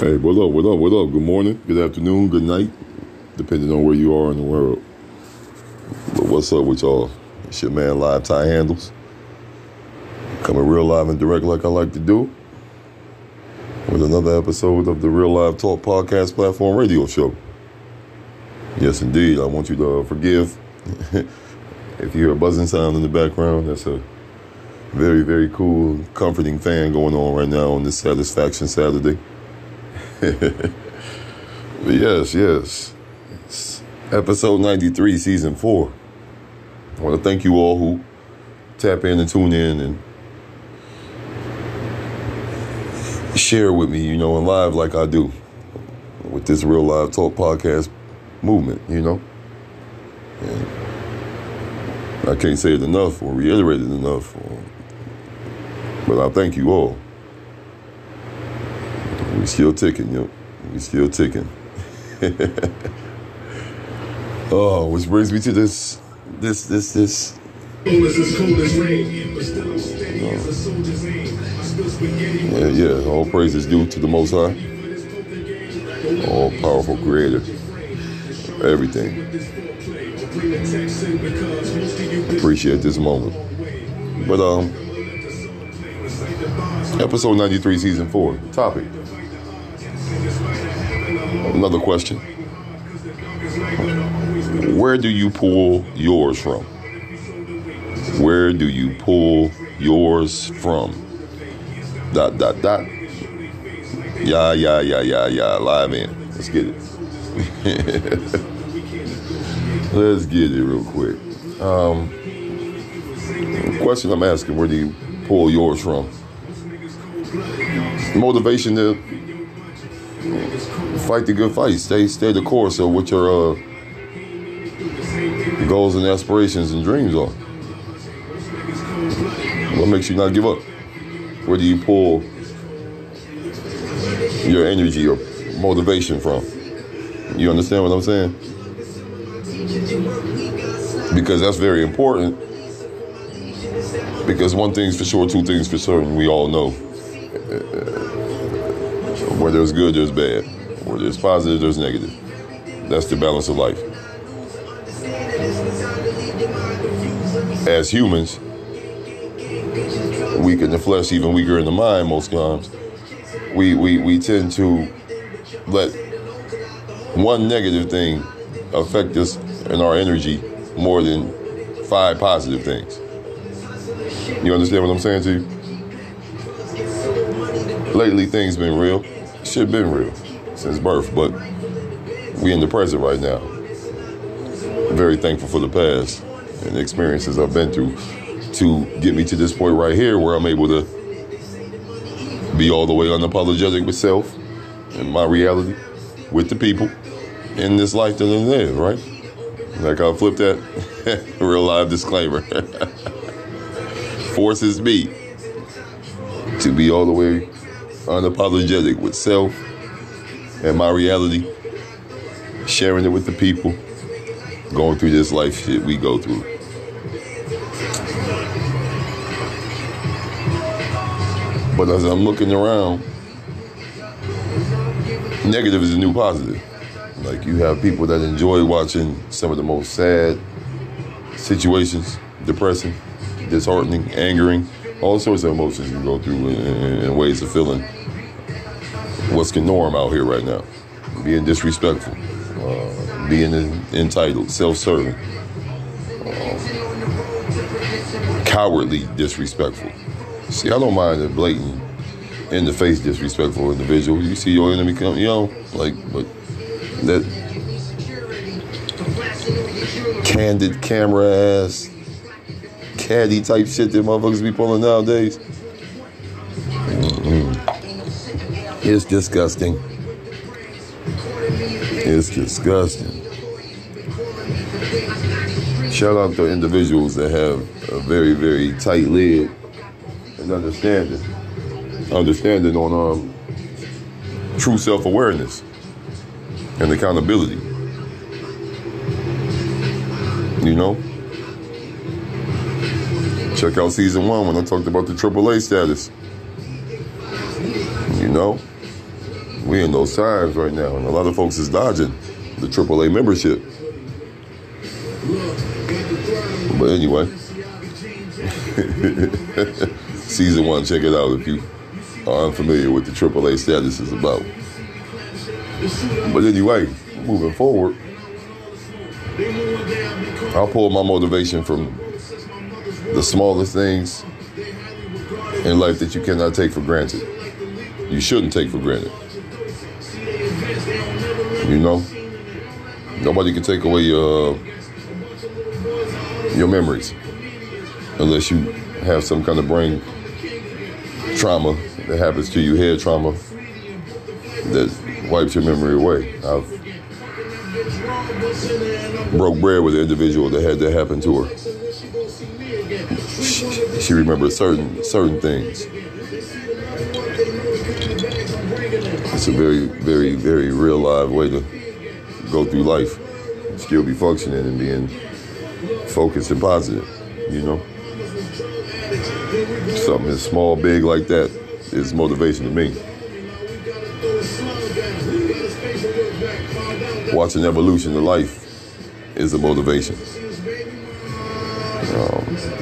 Hey, what up, what up, what up? Good morning, good afternoon, good night, depending on where you are in the world. But what's up with y'all? It's your man Live Tie Handles. Coming real live and direct like I like to do. With another episode of the Real Live Talk Podcast Platform Radio Show. Yes, indeed. I want you to forgive if you hear a buzzing sound in the background. That's a very, very cool, comforting fan going on right now on this Satisfaction Saturday. yes, yes. It's episode 93, season four. I want to thank you all who tap in and tune in and share with me, you know, in live like I do with this real live talk podcast movement, you know. And I can't say it enough or reiterate it enough, or, but I thank you all. We still ticking, yo. We still ticking. oh, which brings me to this, this, this, this. Yeah, yeah. All praise is due to the Most High, all powerful Creator, everything. Appreciate this moment. But um, episode ninety three, season four. Topic. Another question. Where do you pull yours from? Where do you pull yours from? Dot, dot, dot. Yeah, yeah, yeah, yeah, yeah. Live in. Let's get it. Let's get it real quick. Um, question I'm asking where do you pull yours from? Motivation to fight the good fight. Stay stay the course of what your uh, goals and aspirations and dreams are. What makes you not give up? Where do you pull your energy or motivation from? You understand what I'm saying? Because that's very important. Because one thing's for sure, two things for certain. We all know. Where there's good, there's bad. Where there's positive, there's negative. That's the balance of life. As humans, weak in the flesh, even weaker in the mind most times, we, we, we tend to let one negative thing affect us and our energy more than five positive things. You understand what I'm saying to you? Lately, things been real. Shit been real since birth, but we in the present right now. Very thankful for the past and the experiences I've been through to get me to this point right here where I'm able to be all the way unapologetic with self and my reality with the people in this life that I live, right? Like I flipped that real live disclaimer. Forces me to be all the way unapologetic with self and my reality, sharing it with the people, going through this life shit we go through. But as I'm looking around, negative is a new positive. Like you have people that enjoy watching some of the most sad situations, depressing, disheartening, angering, all sorts of emotions you go through and, ways of feeling what's the norm out here right now. Being disrespectful, uh, being entitled, self-serving, uh, cowardly, disrespectful. See, I don't mind a blatant, in-the-face disrespectful individual. You see your enemy come, you know, like, but that candid camera ass, caddy type shit that motherfuckers be pulling nowadays. It's disgusting. It's disgusting. Shout out to individuals that have a very, very tight lid and understanding. Understanding on um, true self awareness and accountability. You know? Check out season one when I talked about the AAA status. You know? We in those times right now, and a lot of folks is dodging the AAA membership. But anyway, season one, check it out if you are unfamiliar with the AAA status is about. But anyway, moving forward, I'll pull my motivation from the smallest things in life that you cannot take for granted. You shouldn't take for granted. You know, nobody can take away your your memories unless you have some kind of brain trauma that happens to you, head trauma that wipes your memory away. I've broke bread with an individual that had that happen to her. She, remembers certain certain things. It's a very, very, very real live way to go through life, still be functioning and being focused and positive. You know, something as small, big like that is motivation to me. Watching evolution of life is a motivation. Um,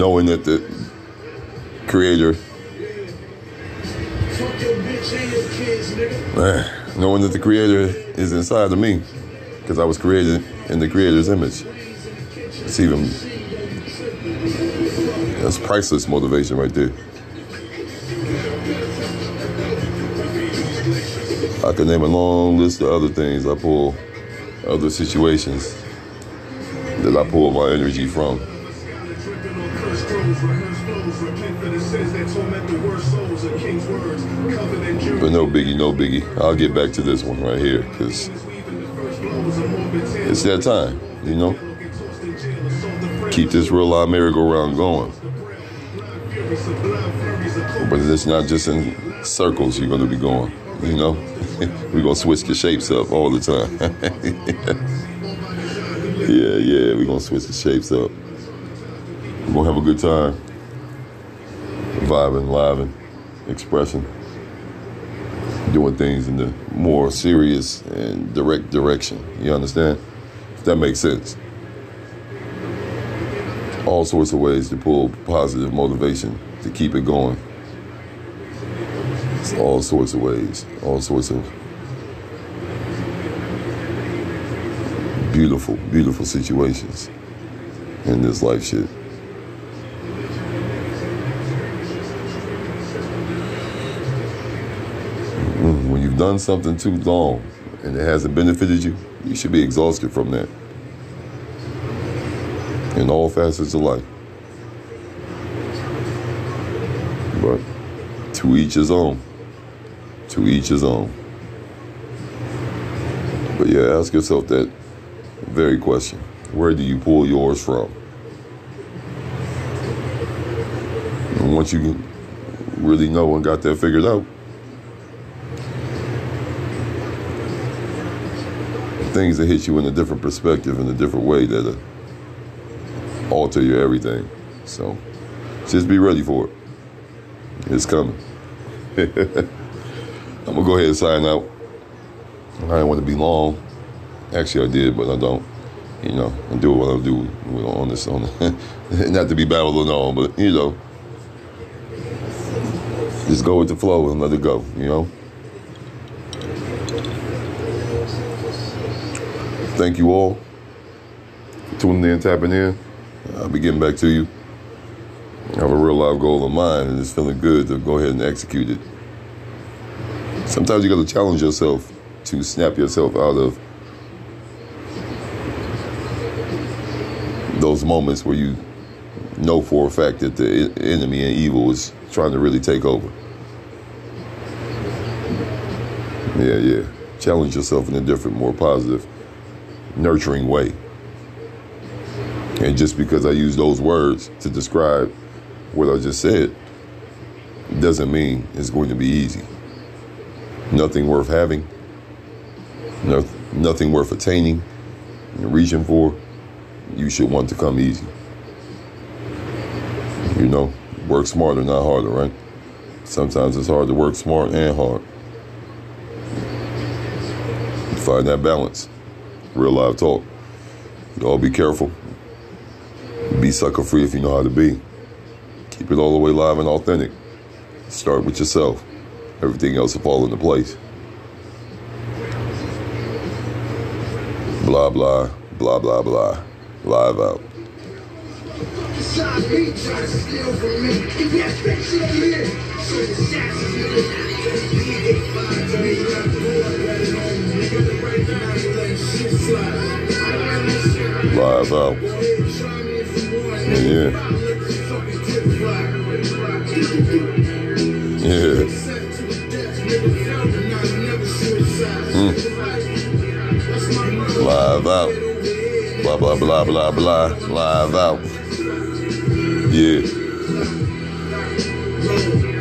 knowing that the creator, man, knowing that the creator is inside of me, because I was created in the creator's image. It's even that's priceless motivation right there. I could name a long list of other things I pull, other situations that I pull my energy from. But no biggie, no biggie. I'll get back to this one right here because it's that time, you know? Keep this real live merry-go-round going. But it's not just in circles you're going to be going, you know? we're going to switch the shapes up all the time. yeah, yeah, we're going to switch the shapes up. To have a good time. Vibing, living, expressing, doing things in the more serious and direct direction. You understand? If that makes sense. All sorts of ways to pull positive motivation to keep it going. It's all sorts of ways, all sorts of beautiful, beautiful situations in this life shit. When you've done something too long and it hasn't benefited you, you should be exhausted from that in all facets of life. But to each his own. To each his own. But yeah, ask yourself that very question. Where do you pull yours from? And once you really know and got that figured out, things that hit you in a different perspective, in a different way that uh, alter your everything. So just be ready for it. It's coming. I'm gonna go ahead and sign out. I don't want to be long. Actually, I did, but I don't. You know, I do what I do on this. On not to be battled and all, but you know, just go with the flow and let it go. You know. Thank you all for tuning in, tapping in. I'll be getting back to you. I have a real life goal of mine, and it's feeling good to go ahead and execute it. Sometimes you got to challenge yourself to snap yourself out of those moments where you know for a fact that the enemy and evil is trying to really take over. Yeah, yeah. Challenge yourself in a different, more positive, nurturing way. And just because I use those words to describe what I just said doesn't mean it's going to be easy. Nothing worth having, no, nothing worth attaining and reaching for, you should want to come easy. You know, Work smarter, not harder, right? Sometimes it's hard to work smart and hard. Find that balance. Real live talk. Y'all be careful. Be sucker free if you know how to be. Keep it all the way live and authentic. Start with yourself. Everything else will fall into place. Blah, blah, blah, blah, blah. Live out. Live out. Yeah. Yeah. Mm. Live out. Blah, blah, blah, blah, blah. Live out.